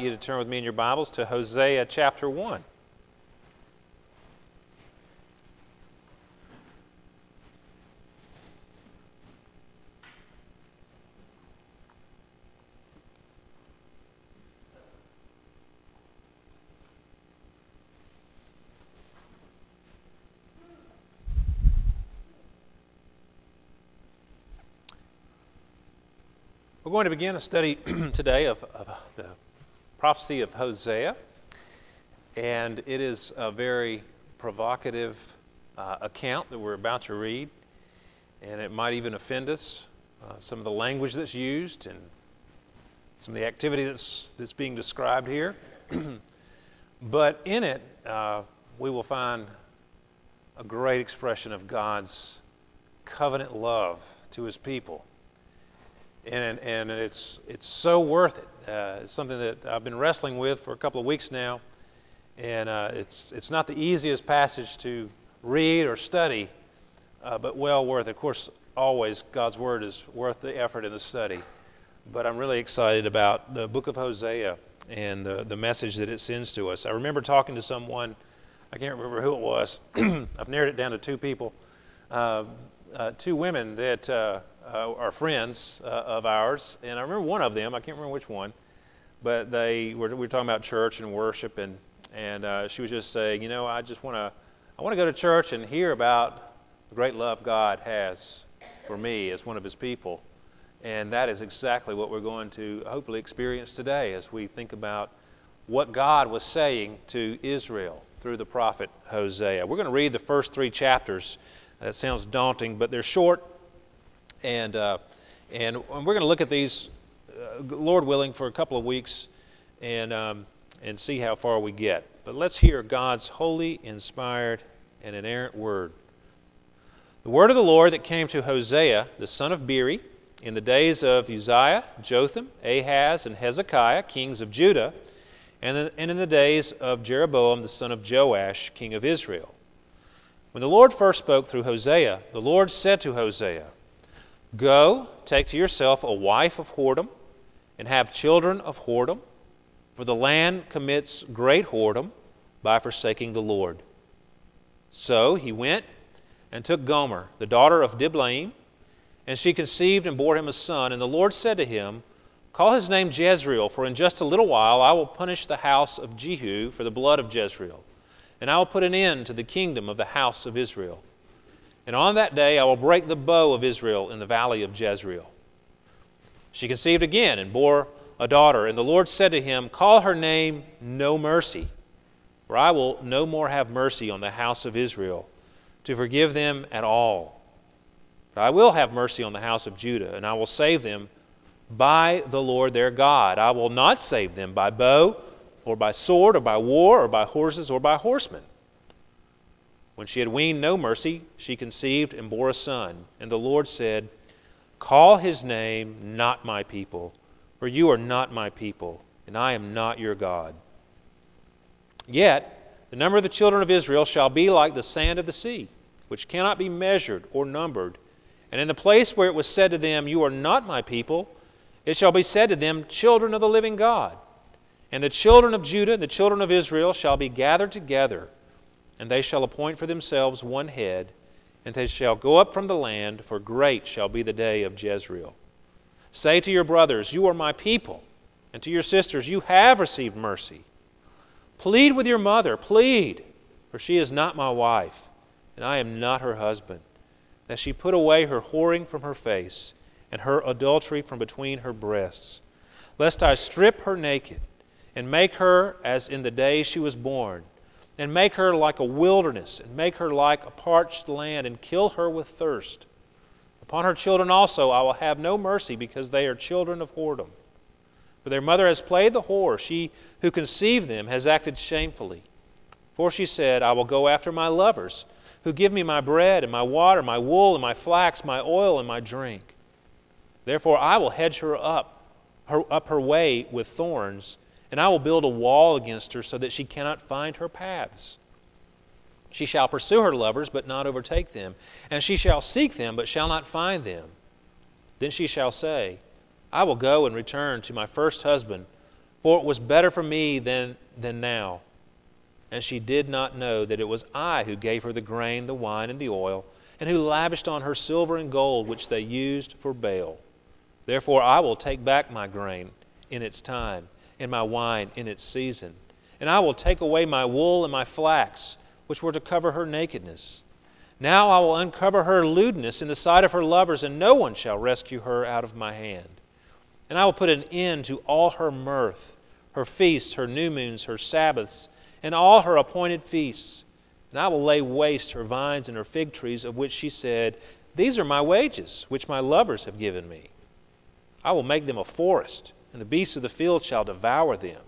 invite you to turn with me in your Bibles to Hosea chapter 1. We're going to begin a study today of, of, the prophecy of Hosea, and it is a very provocative uh, account that we're about to read, and it might even offend us. Uh, some of the language that's used and some of the activity that's, that's being described here. but in it, uh, we will find a great expression of God's covenant love to his people and and it's it's so worth it. Uh, it's something that I've been wrestling with for a couple of weeks now, and uh, it's it's not the easiest passage to read or study, uh, but well worth. it. Of course, always God's word is worth the effort in the study. But I'm really excited about the book of Hosea and the the message that it sends to us. I remember talking to someone, I can't remember who it was. I've narrowed it down to two people, uh, two women that uh, uh, are friends uh, of ours, and I remember one of them. I can't remember which one, but they were we were talking about church and worship, and and she was just saying, you know, I just want to I want to go to church and hear about the great love God has for me as one of His people, and that is exactly what we're going to hopefully experience today as we think about what God was saying to Israel through the prophet Hosea. We're going to read the first three chapters. That sounds daunting, but they're short and, uh, and we're going to look at these, uh, Lord willing, for a couple of weeks and, um, and see how far we get. But let's hear God's holy, inspired, and inerrant word. The word of the Lord that came to Hosea, the son of Beeri, in the days of Uzziah, Jotham, Ahaz, and Hezekiah, kings of Judah, and in the days of Jeroboam, the son of Joash, king of Israel. When the Lord first spoke through Hosea, the Lord said to Hosea, Go, take to yourself a wife of whoredom, and have children of whoredom, for the land commits great whoredom by forsaking the Lord. So he went and took Gomer, the daughter of Diblaim, and she conceived and bore him a son. And the Lord said to him, Call his name Jezreel, for in just a little while I will punish the house of Jehu for the blood of Jezreel, and I will put an end to the kingdom of the house of Israel. And on that day I will break the bow of Israel in the valley of Jezreel. She conceived again and bore a daughter, and the Lord said to him, Call her name No Mercy, for I will no more have mercy on the house of Israel, to forgive them at all. But I will have mercy on the house of Judah, and I will save them by the Lord their God. I will not save them by bow, or by sword, or by war, or by horses, or by horsemen. When she had weaned no mercy, she conceived and bore a son. And the Lord said, Call his name not my people, for you are not my people, and I am not your God. Yet the number of the children of Israel shall be like the sand of the sea, which cannot be measured or numbered. And in the place where it was said to them, You are not my people, it shall be said to them, Children of the living God. And the children of Judah and the children of Israel shall be gathered together and they shall appoint for themselves one head, and they shall go up from the land, for great shall be the day of Jezreel. Say to your brothers, You are my people, and to your sisters, You have received mercy. Plead with your mother, plead, for she is not my wife, and I am not her husband, that she put away her whoring from her face, and her adultery from between her breasts, lest I strip her naked, and make her as in the day she was born and make her like a wilderness, and make her like a parched land, and kill her with thirst. Upon her children also I will have no mercy, because they are children of whoredom. For their mother has played the whore, she who conceived them has acted shamefully. For she said, I will go after my lovers, who give me my bread, and my water, my wool, and my flax, my oil, and my drink. Therefore I will hedge her up, her, up her way with thorns and I will build a wall against her so that she cannot find her paths. She shall pursue her lovers, but not overtake them, and she shall seek them, but shall not find them. Then she shall say, I will go and return to my first husband, for it was better for me than, than now. And she did not know that it was I who gave her the grain, the wine, and the oil, and who lavished on her silver and gold, which they used for Baal. Therefore I will take back my grain in its time, and my wine in its season. And I will take away my wool and my flax, which were to cover her nakedness. Now I will uncover her lewdness in the sight of her lovers, and no one shall rescue her out of my hand. And I will put an end to all her mirth, her feasts, her new moons, her Sabbaths, and all her appointed feasts. And I will lay waste her vines and her fig trees, of which she said, These are my wages, which my lovers have given me. I will make them a forest, and the beasts of the field shall devour them.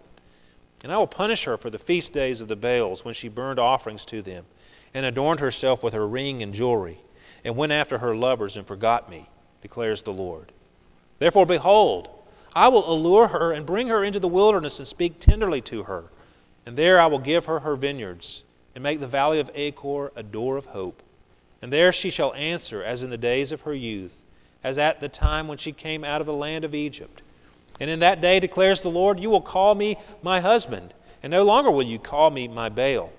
And I will punish her for the feast days of the Baals, when she burned offerings to them, and adorned herself with her ring and jewelry, and went after her lovers and forgot me, declares the Lord. Therefore, behold, I will allure her and bring her into the wilderness and speak tenderly to her. And there I will give her her vineyards, and make the valley of Achor a door of hope. And there she shall answer as in the days of her youth, as at the time when she came out of the land of Egypt. And in that day, declares the Lord, you will call me my husband, and no longer will you call me my Baal.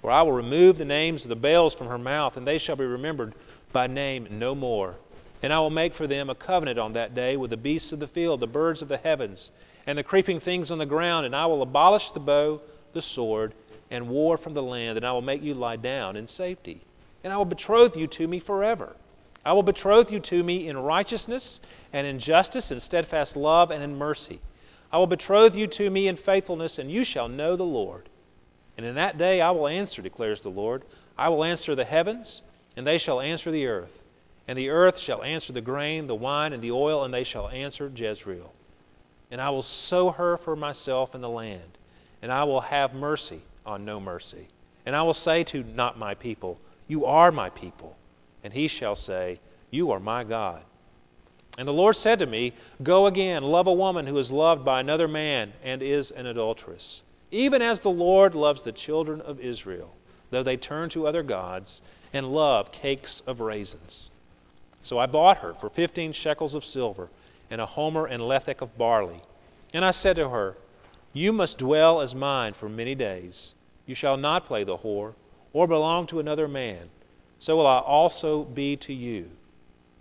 For I will remove the names of the Baals from her mouth, and they shall be remembered by name no more. And I will make for them a covenant on that day with the beasts of the field, the birds of the heavens, and the creeping things on the ground. And I will abolish the bow, the sword, and war from the land. And I will make you lie down in safety. And I will betroth you to me forever. I will betroth you to me in righteousness and in justice, and steadfast love and in mercy. I will betroth you to me in faithfulness, and you shall know the Lord. And in that day I will answer, declares the Lord. I will answer the heavens, and they shall answer the earth. And the earth shall answer the grain, the wine, and the oil, and they shall answer Jezreel. And I will sow her for myself in the land, and I will have mercy on no mercy. And I will say to not my people, You are my people. And he shall say, You are my God. And the Lord said to me, Go again, love a woman who is loved by another man and is an adulteress, even as the Lord loves the children of Israel, though they turn to other gods and love cakes of raisins. So I bought her for fifteen shekels of silver, and a homer and lethech of barley. And I said to her, You must dwell as mine for many days. You shall not play the whore, or belong to another man. So will I also be to you.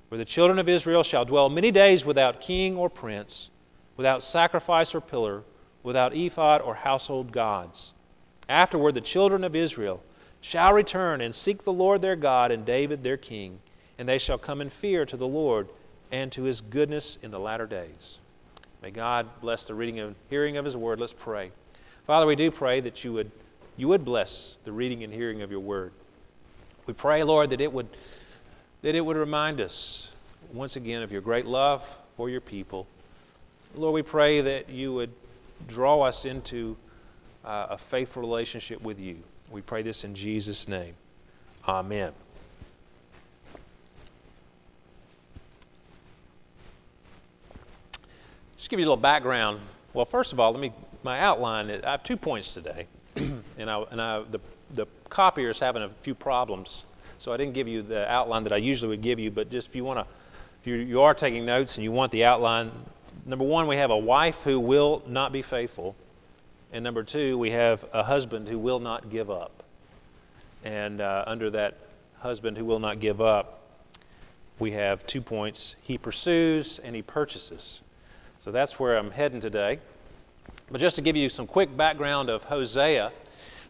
For the children of Israel shall dwell many days without king or prince, without sacrifice or pillar, without ephod or household gods. Afterward, the children of Israel shall return and seek the Lord their God and David their king and they shall come in fear to the Lord and to his goodness in the latter days. May God bless the reading and hearing of his word. Let's pray. Father, we do pray that you would you would bless the reading and hearing of your word. We pray, Lord, that it would that it would remind us once again of your great love for your people. Lord, we pray that you would draw us into uh, a faithful relationship with you. We pray this in Jesus' name. Amen. Just give you a little background. Well, first of all, let me my outline. I have two points today, and I and I the the copier is having a few problems, so I didn't give you the outline that I usually would give you. But just if you want to, if you you are taking notes and you want the outline, number one, we have a wife who will not be faithful, and number two, we have a husband who will not give up. And uh, under that husband who will not give up, we have two points: he pursues and he purchases. So that's where I'm heading today. But just to give you some quick background of Hosea,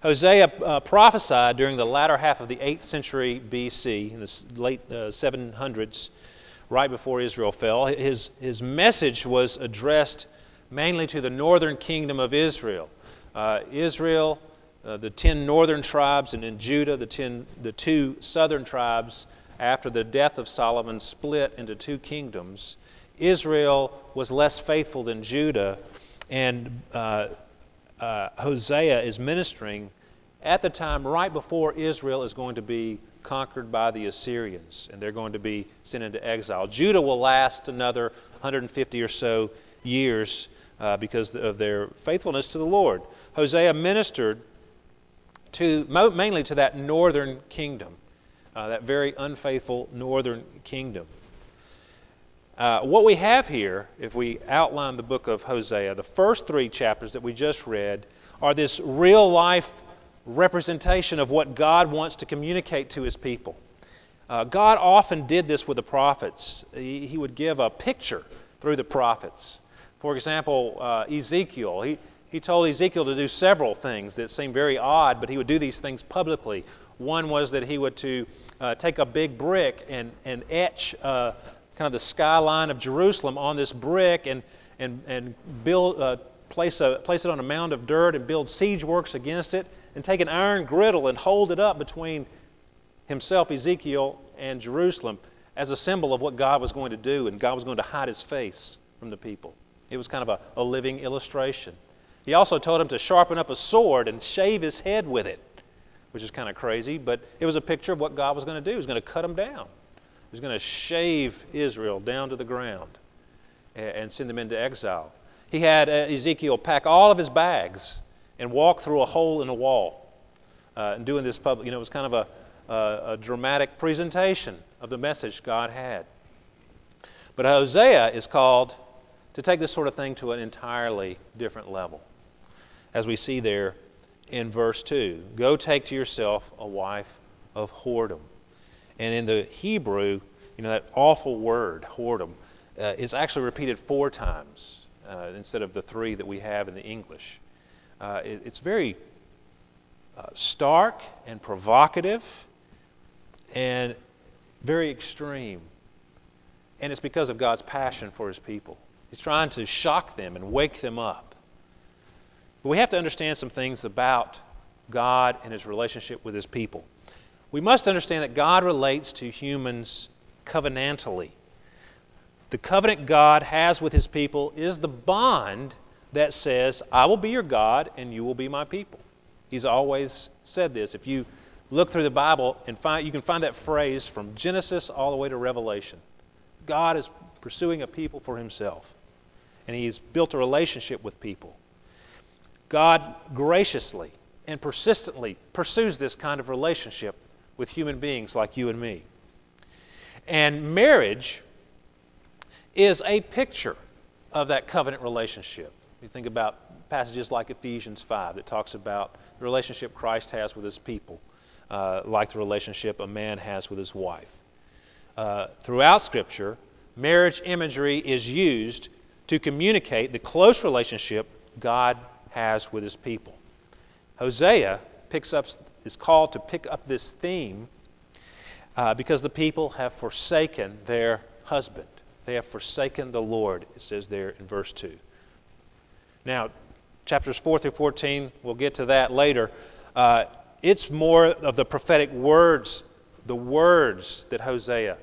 Hosea uh, prophesied during the latter half of the 8th century BC, in the late uh, 700s, right before Israel fell. His, his message was addressed mainly to the northern kingdom of Israel. Uh, Israel, uh, the ten northern tribes, and in Judah, the, ten, the two southern tribes, after the death of Solomon, split into two kingdoms. Israel was less faithful than Judah, and uh, Hosea is ministering at the time right before Israel is going to be conquered by the Assyrians, and they're going to be sent into exile. Judah will last another 150 or so years uh, because of their faithfulness to the Lord. Hosea ministered to mainly to that northern kingdom, uh, that very unfaithful northern kingdom. Uh, what we have here, if we outline the book of Hosea, the first three chapters that we just read are this real life representation of what God wants to communicate to his people. Uh, God often did this with the prophets. He, he, would give a picture through the prophets. For example, uh, Ezekiel, he, he told Ezekiel to do several things that seemed very odd, but he would do these things publicly. One was that he would to uh, take a big brick and, and etch uh, kind of the skyline of Jerusalem on this brick and, and, and build, uh, place, a, place it on a mound of dirt and build siege works against it and take an iron griddle and hold it up between himself, Ezekiel, and Jerusalem as a symbol of what God was going to do, and God was going to hide his face from the people. It was kind of a, a living illustration. He also told him to sharpen up a sword and shave his head with it, which is kind of crazy, but it was a picture of what God was going to do. He was going to cut him down, was going to shave Israel down to the ground and, send them into exile. He had uh, Ezekiel pack all of his bags and walk through a hole in a wall. Uh, and doing this public, you know, it was kind of a, a, a dramatic presentation of the message God had. But Hosea is called to take this sort of thing to an entirely different level, as we see there in verse 2. Go take to yourself a wife of whoredom. And in the Hebrew, you know, that awful word, whoredom, uh, is actually repeated four times uh, instead of the three that we have in the English. Uh, it, it's very uh, stark and provocative and very extreme. And it's because of God's passion for His people. He's trying to shock them and wake them up. But we have to understand some things about God and His relationship with His people. We must understand that God relates to humans covenantally. The covenant God has with His people is the bond that says, I will be your God and you will be my people. He's always said this. If you look through the Bible and find you can find that phrase from Genesis all the way to Revelation. God is pursuing a people for himself. And he's built a relationship with people. God graciously and persistently pursues this kind of relationship with human beings like you and me. And marriage is a picture of that covenant relationship. You think about passages like Ephesians 5 that talks about the relationship Christ has with his people, uh, like the relationship a man has with his wife. Uh, throughout Scripture, marriage imagery is used to communicate the close relationship God has with his people. Hosea picks up, is called to pick up this theme uh, because the people have forsaken their husband. They have forsaken the Lord, it says there in verse 2. Now, chapters 4 through 14, we'll get to that later. Uh, it's more of the prophetic words, the words that Hosea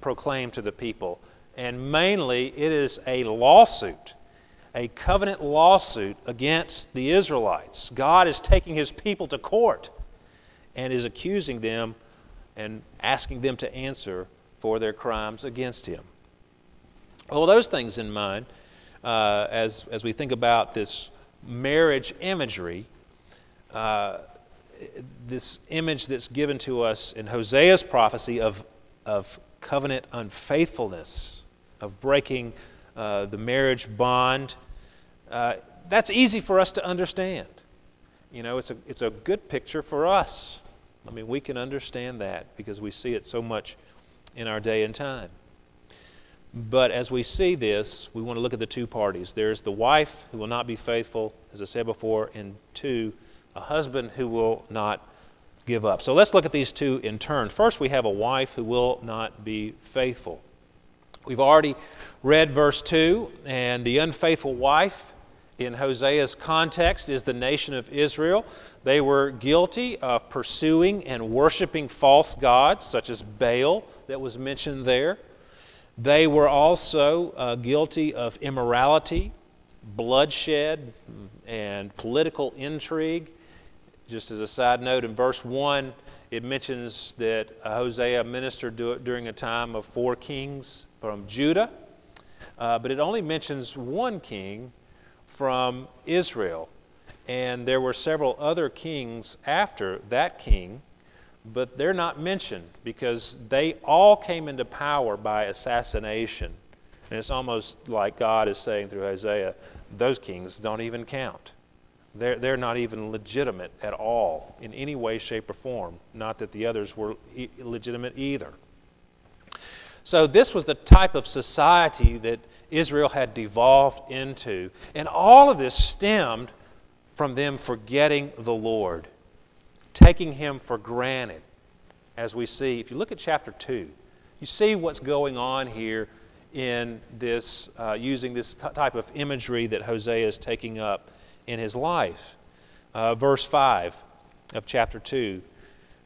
proclaimed to the people. And mainly, it is a lawsuit, a covenant lawsuit against the Israelites. God is taking his people to court and is accusing them and asking them to answer for their crimes against him. All those things in mind, uh, as, as we think about this marriage imagery, uh, this image that's given to us in Hosea's prophecy of, of covenant unfaithfulness, of breaking uh, the marriage bond, uh, that's easy for us to understand. You know, it's a, it's a good picture for us. I mean, we can understand that because we see it so much in our day and time. But as we see this, we want to look at the two parties. There's the wife who will not be faithful, as I said before, and two, a husband who will not give up. So let's look at these two in turn. First, we have a wife who will not be faithful. We've already read verse 2, and the unfaithful wife in Hosea's context is the nation of Israel. They were guilty of pursuing and worshiping false gods, such as Baal, that was mentioned there. They were also uh, guilty of immorality, bloodshed, and political intrigue. Just as a side note, in verse 1, it mentions that Hosea ministered during a time of four kings from Judah, uh, but it only mentions one king from Israel. And there were several other kings after that king but they're not mentioned because they all came into power by assassination And it's almost like God is saying through Isaiah, those kings don't even count. They're, they're not even legitimate at all in any way, shape, or form. Not that the others were legitimate either. So, this was the type of society that Israel had devolved into. And all of this stemmed from them forgetting the Lord, taking Him for granted, as we see. If you look at chapter 2, you see what's going on here in this, uh, using this t- type of imagery that Hosea is taking up in his life. Uh, verse 5 of chapter 2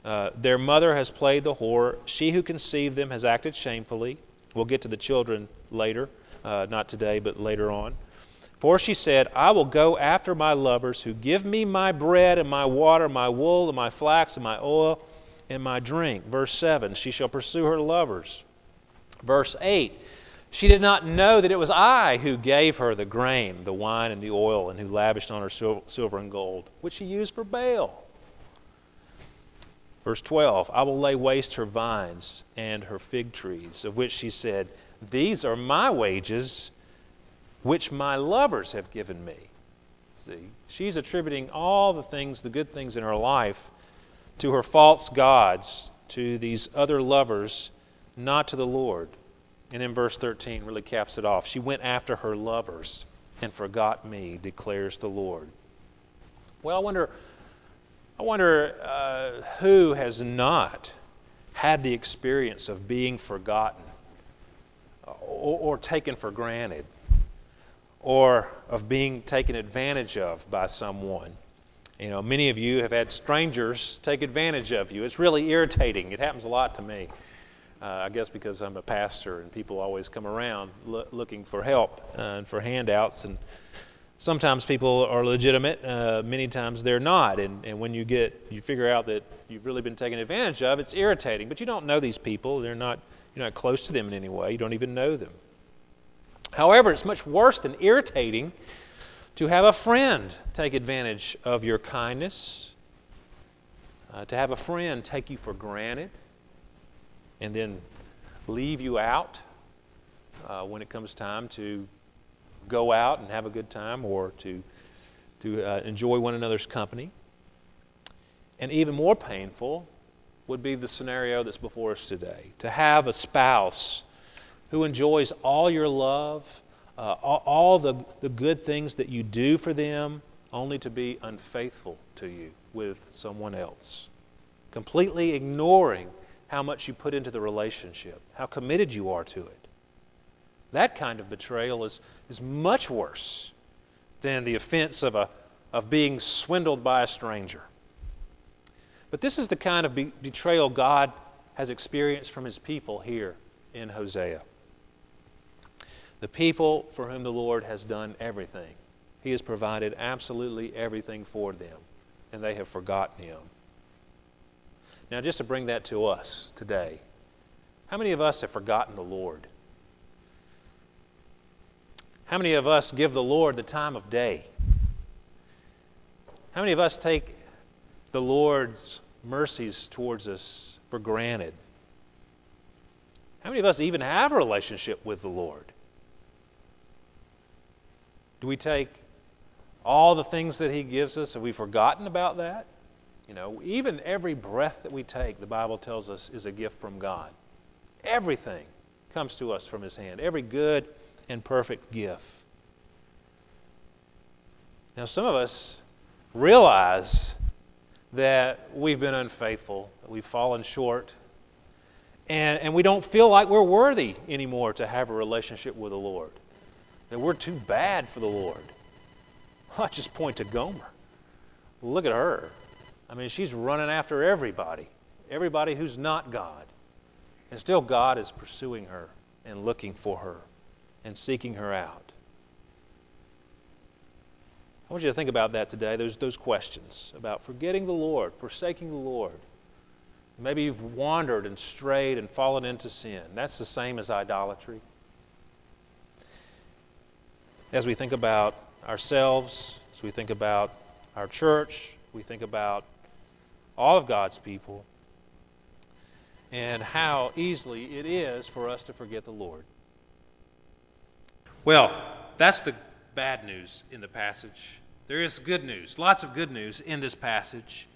uh, Their mother has played the whore. She who conceived them has acted shamefully. We'll get to the children later, uh, not today, but later on. For she said, I will go after my lovers who give me my bread and my water, my wool and my flax and my oil and my drink. Verse 7 She shall pursue her lovers. Verse 8 she did not know that it was I who gave her the grain, the wine, and the oil, and who lavished on her silver and gold, which she used for Baal. Verse 12 I will lay waste her vines and her fig trees, of which she said, These are my wages, which my lovers have given me. See, she's attributing all the things, the good things in her life, to her false gods, to these other lovers, not to the Lord. And in verse 13 really caps it off. She went after her lovers and forgot me, declares the Lord. Well, I wonder, I wonder uh, who has not had the experience of being forgotten or, or taken for granted or of being taken advantage of by someone. You know, many of you have had strangers take advantage of you. It's really irritating. It happens a lot to me. Uh, I guess because I'm a pastor and people always come around lo- looking for help uh, and for handouts. And sometimes people are legitimate, uh, many times they're not. And, and when you get, you figure out that you've really been taken advantage of, it's irritating. But you don't know these people. They're not, you're not close to them in any way. You don't even know them. However, it's much worse than irritating to have a friend take advantage of your kindness, uh, to have a friend take you for granted and then leave you out uh, when it comes time to go out and have a good time or to, to uh, enjoy one another's company. And even more painful would be the scenario that's before us today to have a spouse who enjoys all your love, uh, all, all the, the good things that you do for them, only to be unfaithful to you with someone else. Completely ignoring how much you put into the relationship, how committed you are to it. That kind of betrayal is, is much worse than the offense of, a, of being swindled by a stranger. But this is the kind of be- betrayal God has experienced from his people here in Hosea. The people for whom the Lord has done everything. He has provided absolutely everything for them, and they have forgotten him. Now, just to bring that to us today, how many of us have forgotten the Lord? How many of us give the Lord the time of day? How many of us take the Lord's mercies towards us for granted? How many of us even have a relationship with the Lord? Do we take all the things that He gives us? Have we forgotten about that? You know, even every breath that we take, the Bible tells us, is a gift from God. Everything comes to us from His hand, every good and perfect gift. Now, some of us realize that we've been unfaithful, that we've fallen short, and, and we don't feel like we're worthy anymore to have a relationship with the Lord, that we're too bad for the Lord. I just point to Gomer. Look at her. I mean, she's running after everybody, everybody who's not God. And still, God is pursuing her and looking for her and seeking her out. I want you to think about that today, those, those questions about forgetting the Lord, forsaking the Lord. Maybe you've wandered and strayed and fallen into sin. That's the same as idolatry. As we think about ourselves, as we think about our church, we think about all of God's people, and how easily it is for us to forget the Lord. Well, that's the bad news in the passage. There is good news, lots of good news in this passage.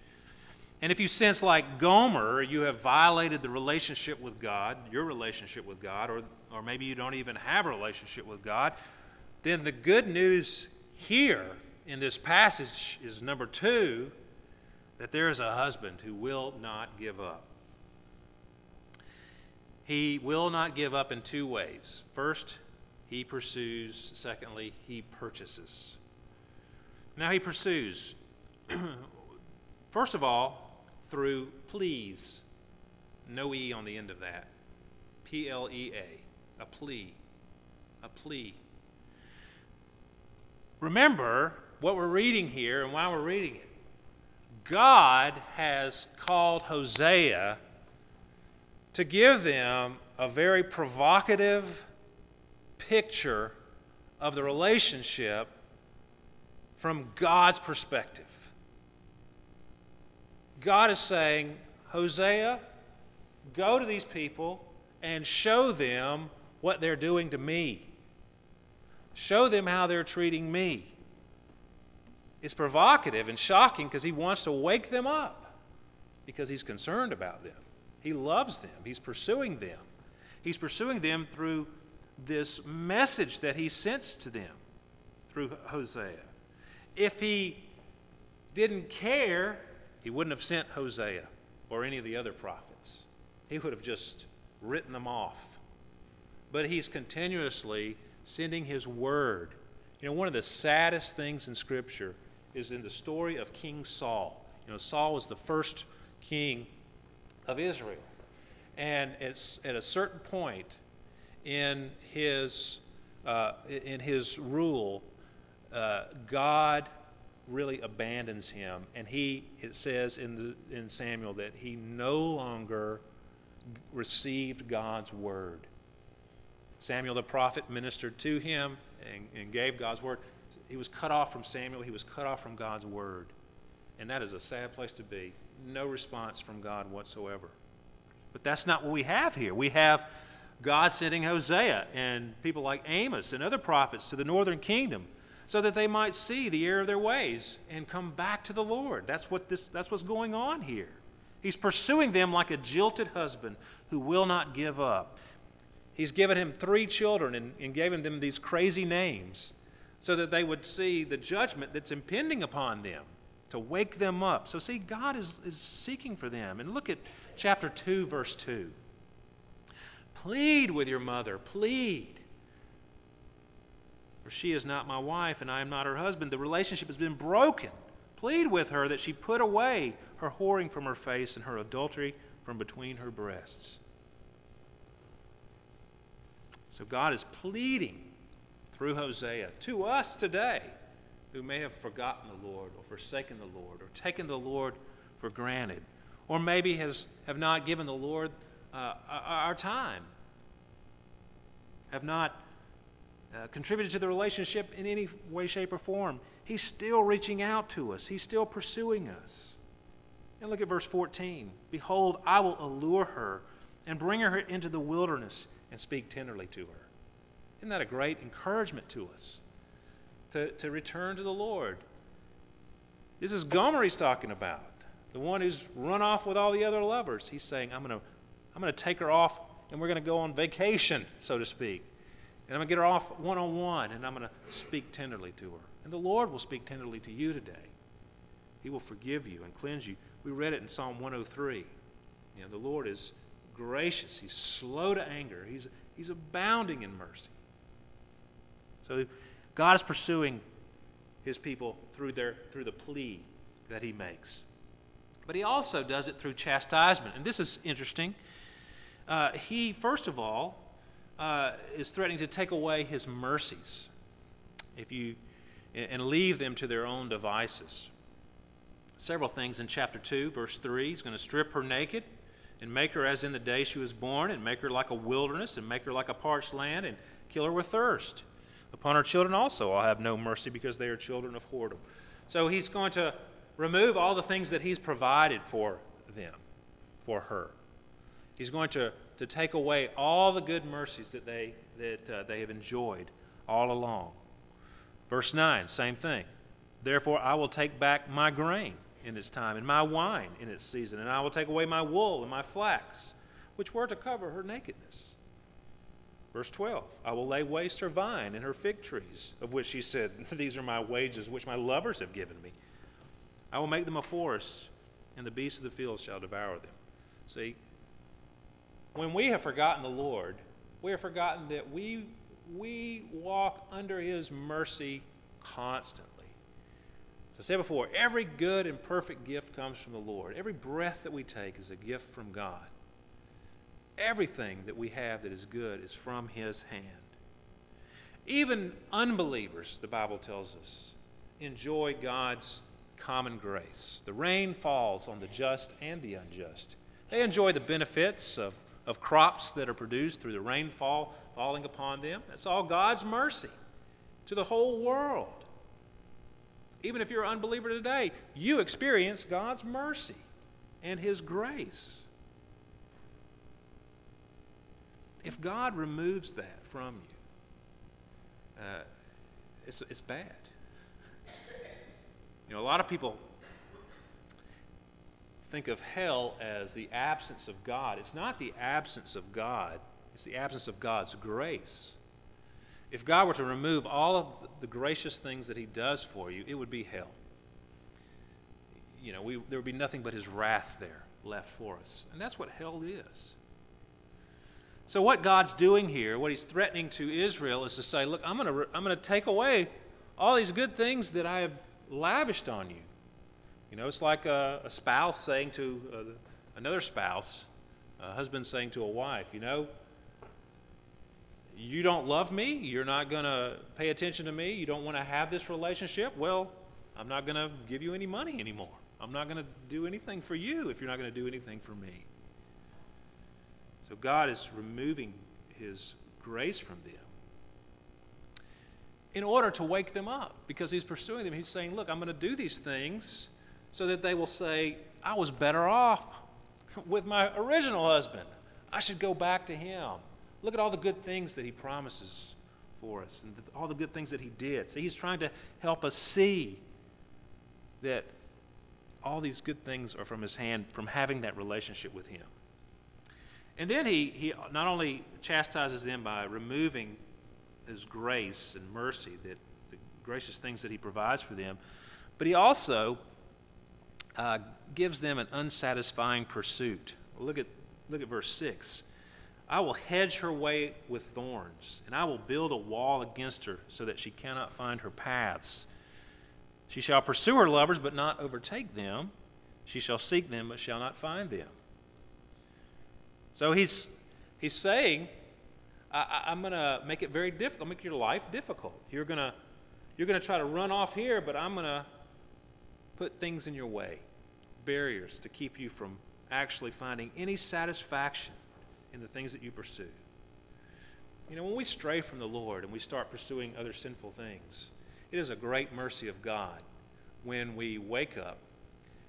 And if you sense like Gomer, you have violated the relationship with God, your relationship with God, or, or maybe you don't even have a relationship with God, then the good news here in this passage is number two that there is a husband who will not give up. He will not give up in two ways. First, he pursues. Secondly, he purchases. Now he pursues. First of all, through pleas. No E on the end of that. P L E A. A plea. A plea. Remember what we're reading here and why we're reading it. God has called Hosea to give them a very provocative picture of the relationship from God's perspective. God is saying, Hosea, go to these people and show them what they're doing to me. Show them how they're treating me. It's provocative and shocking because he wants to wake them up because he's concerned about them. He loves them, he's pursuing them. He's pursuing them through this message that he sends to them through Hosea. If he didn't care, he wouldn't have sent Hosea or any of the other prophets. He would have just written them off. But he's continuously sending his word. You know, one of the saddest things in Scripture is in the story of King Saul. You know, Saul was the first king of Israel. And it's at a certain point in his, uh, in his rule, uh, God really abandons him. And he, it says in, the, in Samuel that he no longer received God's word. Samuel the prophet ministered to him and, and gave God's word. He was cut off from Samuel, he was cut off from God's word. And that is a sad place to be. No response from God whatsoever. But that's not what we have here. We have God sending Hosea and people like Amos and other prophets to the northern kingdom so that they might see the error of their ways and come back to the Lord. That's, what this, that's what's going on here. He's pursuing them like a jilted husband who will not give up. He's given him three children and, and given them these crazy names so that they would see the judgment that's impending upon them to wake them up. So, see, God is, is seeking for them. And look at chapter 2, verse 2. Plead with your mother, plead. For she is not my wife, and I am not her husband. The relationship has been broken. Plead with her that she put away her whoring from her face and her adultery from between her breasts. So God is pleading through Hosea to us today who may have forgotten the Lord or forsaken the Lord or taken the Lord for granted or maybe has, have not given the Lord uh, our time, have not uh, contributed to the relationship in any way, shape, or form. He's still reaching out to us, He's still pursuing us. And look at verse 14. Behold, I will allure her and bring her into the wilderness and speak tenderly to her. Isn't that a great encouragement to us? To, to return to the Lord. This is Gomer he's talking about, the one who's run off with all the other lovers. He's saying, I'm going to I'm going to take her off and we're going to go on vacation, so to speak. And I'm going to get her off one on one and I'm going to speak tenderly to her. And the Lord will speak tenderly to you today. He will forgive you and cleanse you. We read it in Psalm 103. You know, the Lord is gracious. He's slow to anger. He's, he's abounding in mercy. So God is pursuing his people through, their, through the plea that he makes. But he also does it through chastisement. And this is interesting. Uh, he, first of all, uh, is threatening to take away his mercies if you, and leave them to their own devices. Several things in chapter 2, verse 3. He's going to strip her naked and make her as in the day she was born, and make her like a wilderness, and make her like a parched land, and kill her with thirst. Upon her children also I'll have no mercy because they are children of whoredom. So he's going to remove all the things that he's provided for them, for her. He's going to, to take away all the good mercies that they, that, uh, they have enjoyed all along. Verse 9, same thing. Therefore, I will take back my grain in its time, and my wine in its season, and I will take away my wool and my flax, which were to cover her nakedness. Verse 12 I will lay waste her vine and her fig trees, of which she said, These are my wages, which my lovers have given me. I will make them a forest, and the beasts of the field shall devour them. See, when we have forgotten the Lord, we have forgotten that we, we walk under His mercy constantly. As I said before, every good and perfect gift comes from the Lord. Every breath that we take is a gift from God. Everything that we have that is good is from His hand. Even unbelievers, the Bible tells us, enjoy God's common grace. The rain falls on the just and the unjust. They enjoy the benefits of, of crops that are produced through the rainfall falling upon them. That's all God's mercy to the whole world. Even if you're an unbeliever today, you experience God's mercy and His grace. If God removes that from you, uh, it's, it's bad. You know, a lot of people think of hell as the absence of God. It's not the absence of God, it's the absence of God's grace. If God were to remove all of the gracious things that He does for you, it would be hell. You know, we, there would be nothing but His wrath there left for us. And that's what hell is. So, what God's doing here, what He's threatening to Israel, is to say, Look, I'm going to, I'm going to take away all these good things that I have lavished on you. You know, it's like a, a spouse saying to uh, another spouse, a husband saying to a wife, You know, you don't love me, you're not going to pay attention to me, you don't want to have this relationship, well, I'm not going to give you any money anymore. I'm not going to do anything for you if you're not going to do anything for me. So God is removing His grace from them in order to wake them up because He's pursuing them. He's saying, Look, I'm going to do these things so that they will say, I was better off with my original husband. I should go back to him. Look at all the good things that he promises for us and all the good things that he did. So he's trying to help us see that all these good things are from his hand from having that relationship with him. And then he, he not only chastises them by removing his grace and mercy, that the gracious things that he provides for them, but he also uh, gives them an unsatisfying pursuit. Look at, look at verse 6. I will hedge her way with thorns, and I will build a wall against her so that she cannot find her paths. She shall pursue her lovers, but not overtake them. She shall seek them, but shall not find them. So he's, he's saying, I, am going to make it very difficult, make your life difficult. You're going to you're going to try to run off here, but I'm going to put things in your way, barriers to keep you from actually finding any satisfaction in the things that you pursue. You know, when we stray from the Lord and we start pursuing other sinful things, it is a great mercy of God when we wake up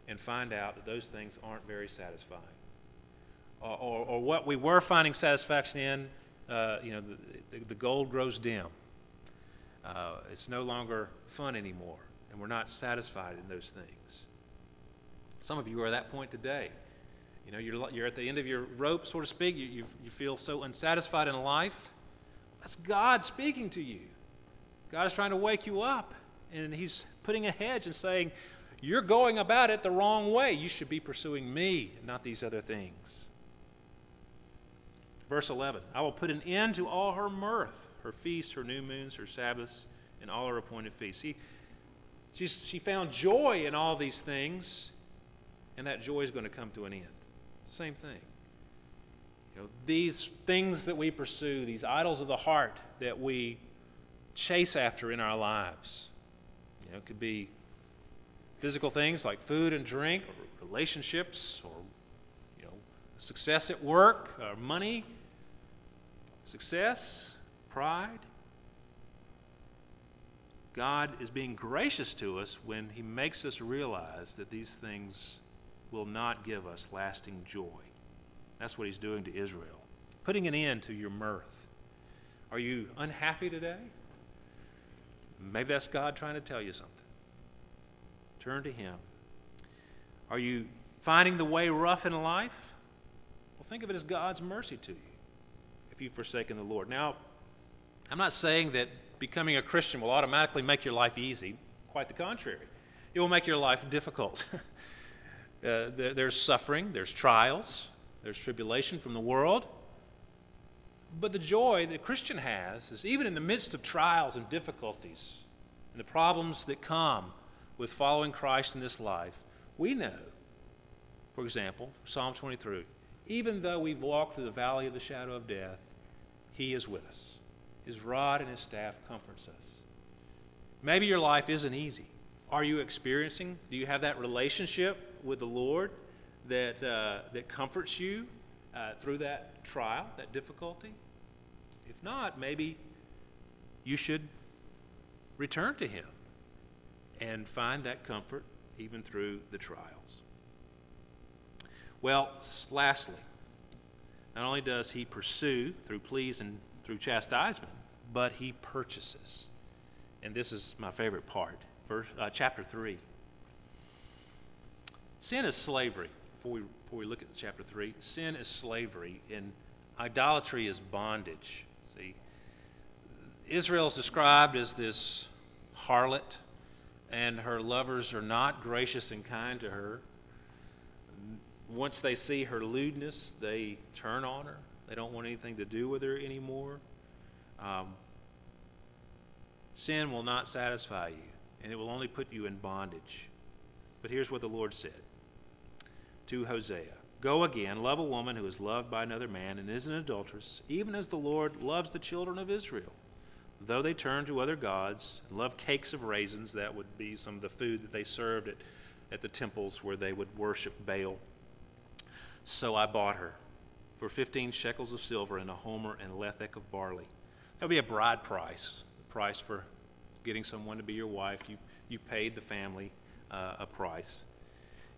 and find out that those things aren't very satisfying. Or, or, or what we were finding satisfaction in, uh, you know, the, the, the, gold grows dim. Uh, it's no longer fun anymore and we're not satisfied in those things. Some of you are at that point today. You know, you're, you're at the end of your rope, so to speak. You, you, you feel so unsatisfied in life. That's God speaking to you. God is trying to wake you up, and He's putting a hedge and saying, You're going about it the wrong way. You should be pursuing me, not these other things. Verse 11 I will put an end to all her mirth, her feasts, her new moons, her Sabbaths, and all her appointed feasts. See, She's, she found joy in all these things, and that joy is going to come to an end. Same thing. You know, these things that we pursue, these idols of the heart that we chase after in our lives, you know, it could be physical things like food and drink, or relationships, or you know, success at work, or money, success, pride. God is being gracious to us when He makes us realize that these things will not give us lasting joy. That's what He's doing to Israel, putting an end to your mirth. Are you unhappy today? Maybe that's God trying to tell you something. Turn to Him. Are you finding the way rough in life? Well, think of it as God's mercy to you if you've forsaken the Lord. Now, I'm not saying that becoming a Christian will automatically make your life easy. Quite the contrary. It will make your life difficult. uh, there, there's suffering, there's trials, there's tribulation from the world. But the joy that a Christian has is even in the midst of trials and difficulties and the problems that come with following Christ in this life, we know, for example, Psalm 23, even though we've walked through the valley of the shadow of death, He is with us. His rod and His staff comforts us. Maybe your life isn't easy. Are you experiencing? Do you have that relationship with the Lord that, uh, that comforts you uh, through that trial, that difficulty? If not, maybe you should return to Him and find that comfort even through the trials. Well, lastly, not only does He pursue through pleas and through chastisement, but He purchases. And this is my favorite part verse, uh, chapter 3. Sin is slavery. Before we, before we look at chapter 3, sin is slavery, and idolatry is bondage. See, Israel is described as this harlot, and her lovers are not gracious and kind to her. Once they see her lewdness, they turn on her. They don't want anything to do with her anymore. Um, sin will not satisfy you and it will only put you in bondage. But here's what the Lord said to Hosea Go again, love a woman who is loved by another man and is an adulteress, even as the Lord loves the children of Israel. Though they turn to other gods and love cakes of raisins, that would be some of the food that they served at, at the temples where they would worship Baal. So I bought her for 15 shekels of silver and a homer and a lethech of barley. That would be a bride price, the price for getting someone to be your wife, you, you paid the family uh, a price.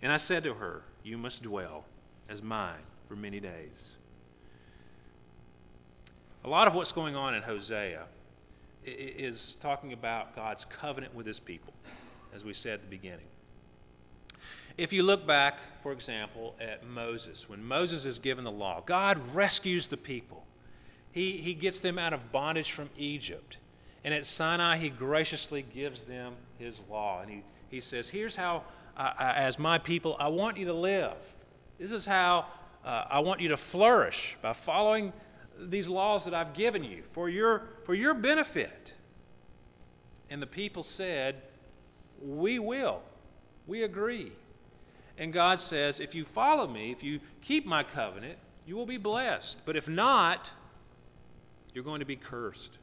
And I said to her, You must dwell as mine for many days. A lot of what's going on in Hosea is talking about God's covenant with his people, as we said at the beginning. If you look back, for example, at Moses, when Moses is given the law, God rescues the people. He, he gets them out of bondage from Egypt. And at Sinai, he graciously gives them his law. And he, he says, Here's how, uh, as my people, I want you to live. This is how uh, I want you to flourish by following these laws that I've given you for your, for your benefit. And the people said, We will. We agree. And God says, If you follow me, if you keep my covenant, you will be blessed. But if not, you're going to be cursed.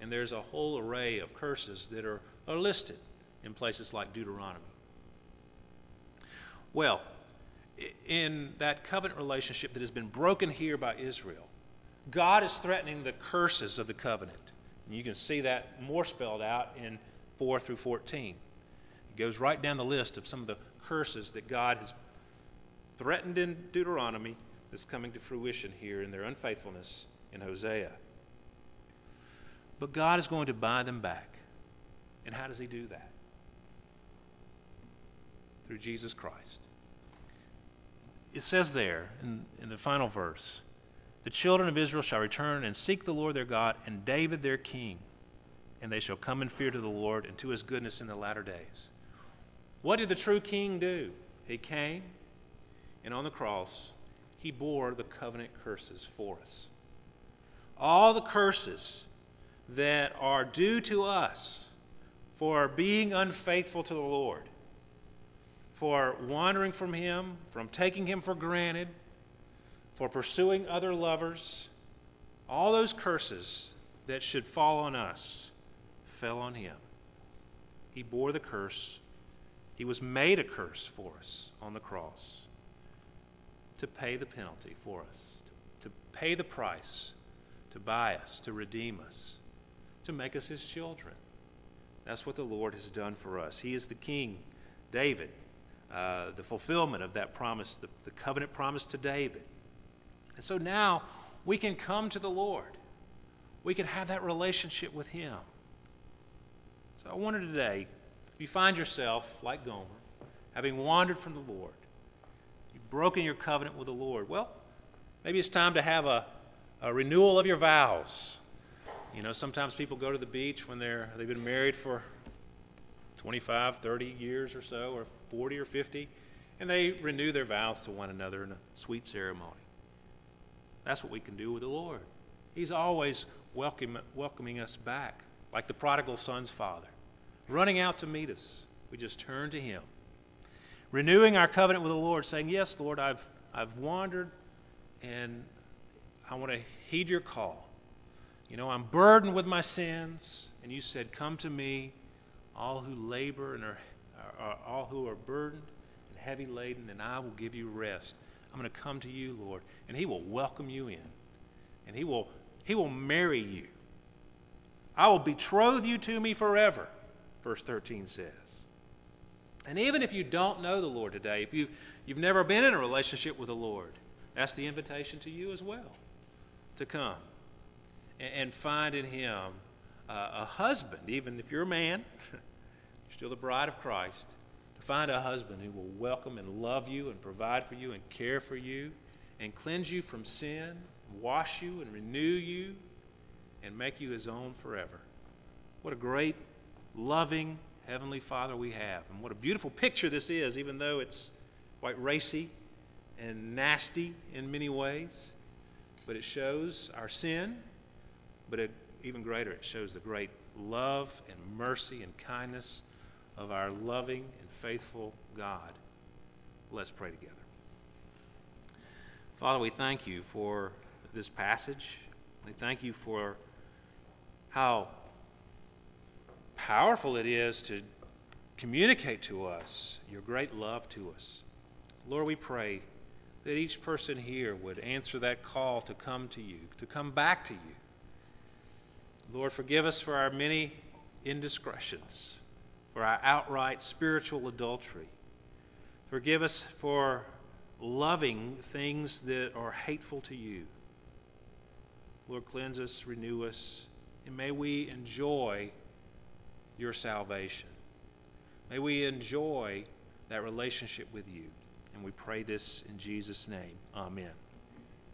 And there's a whole array of curses that are, are listed in places like Deuteronomy. Well, in that covenant relationship that has been broken here by Israel, God is threatening the curses of the covenant. And you can see that more spelled out in 4 through 14. It goes right down the list of some of the curses that God has threatened in Deuteronomy that's coming to fruition here in their unfaithfulness in Hosea. But God is going to buy them back. And how does He do that? Through Jesus Christ. It says there in, in the final verse The children of Israel shall return and seek the Lord their God and David their king, and they shall come in fear to the Lord and to His goodness in the latter days. What did the true king do? He came, and on the cross, He bore the covenant curses for us. All the curses that are due to us for being unfaithful to the Lord, for wandering from Him, from taking Him for granted, for pursuing other lovers, all those curses that should fall on us fell on Him. He bore the curse. He was made a curse for us on the cross to pay the penalty for us, to pay the price, to buy us, to redeem us to make us his children. That's what the Lord has done for us. He is the King, David, uh, the fulfillment of that promise, the, the covenant promise to David. And so now we can come to the Lord. We can have that relationship with Him. So I wonder today, you find yourself, like Gomer, having wandered from the Lord, you've broken your covenant with the Lord, well, maybe it's time to have a, a renewal of your vows. You know, sometimes people go to the beach when they're they've been married for 25, 30 years or so, or 40 or 50, and they renew their vows to one another in a sweet ceremony. That's what we can do with the Lord. He's always welcome, welcoming us back, like the prodigal son's father, running out to meet us. We just turn to Him. Renewing our covenant with the Lord, saying, Yes, Lord, I've, I've wandered and I want to heed your call. You know, I'm burdened with my sins, and you said, Come to me, all who labor and are, are, are all who are burdened and heavy laden, and I will give you rest. I'm going to come to you, Lord, and He will welcome you in, and He will He will marry you. I will betroth you to me forever. Verse 13 says. And even if you don't know the Lord today, if you've, you've never been in a relationship with the Lord, that's the invitation to you as well to come and, and find in Him uh, a husband, even if you're a man, you're still the bride of Christ, to find a husband who will welcome and love you and provide for you and care for you and cleanse you from sin, wash you and renew you and make you His own forever. What a great, loving Heavenly Father we have. And what a beautiful picture this is, even though it's quite racy and nasty in many ways. But it shows our sin, but it, even greater, it shows the great love and mercy and kindness of our loving and faithful God. Let's pray together. Father, we thank you for this passage. We thank you for how powerful it is to communicate to us your great love to us. Lord, we pray that each person here would answer that call to come to you, to come back to you. Lord, forgive us for our many indiscretions, for our outright spiritual adultery. Forgive us for loving things that are hateful to you. Lord, cleanse us, renew us, and may we enjoy your salvation. May we enjoy that relationship with you. And we pray this in Jesus' name. Amen.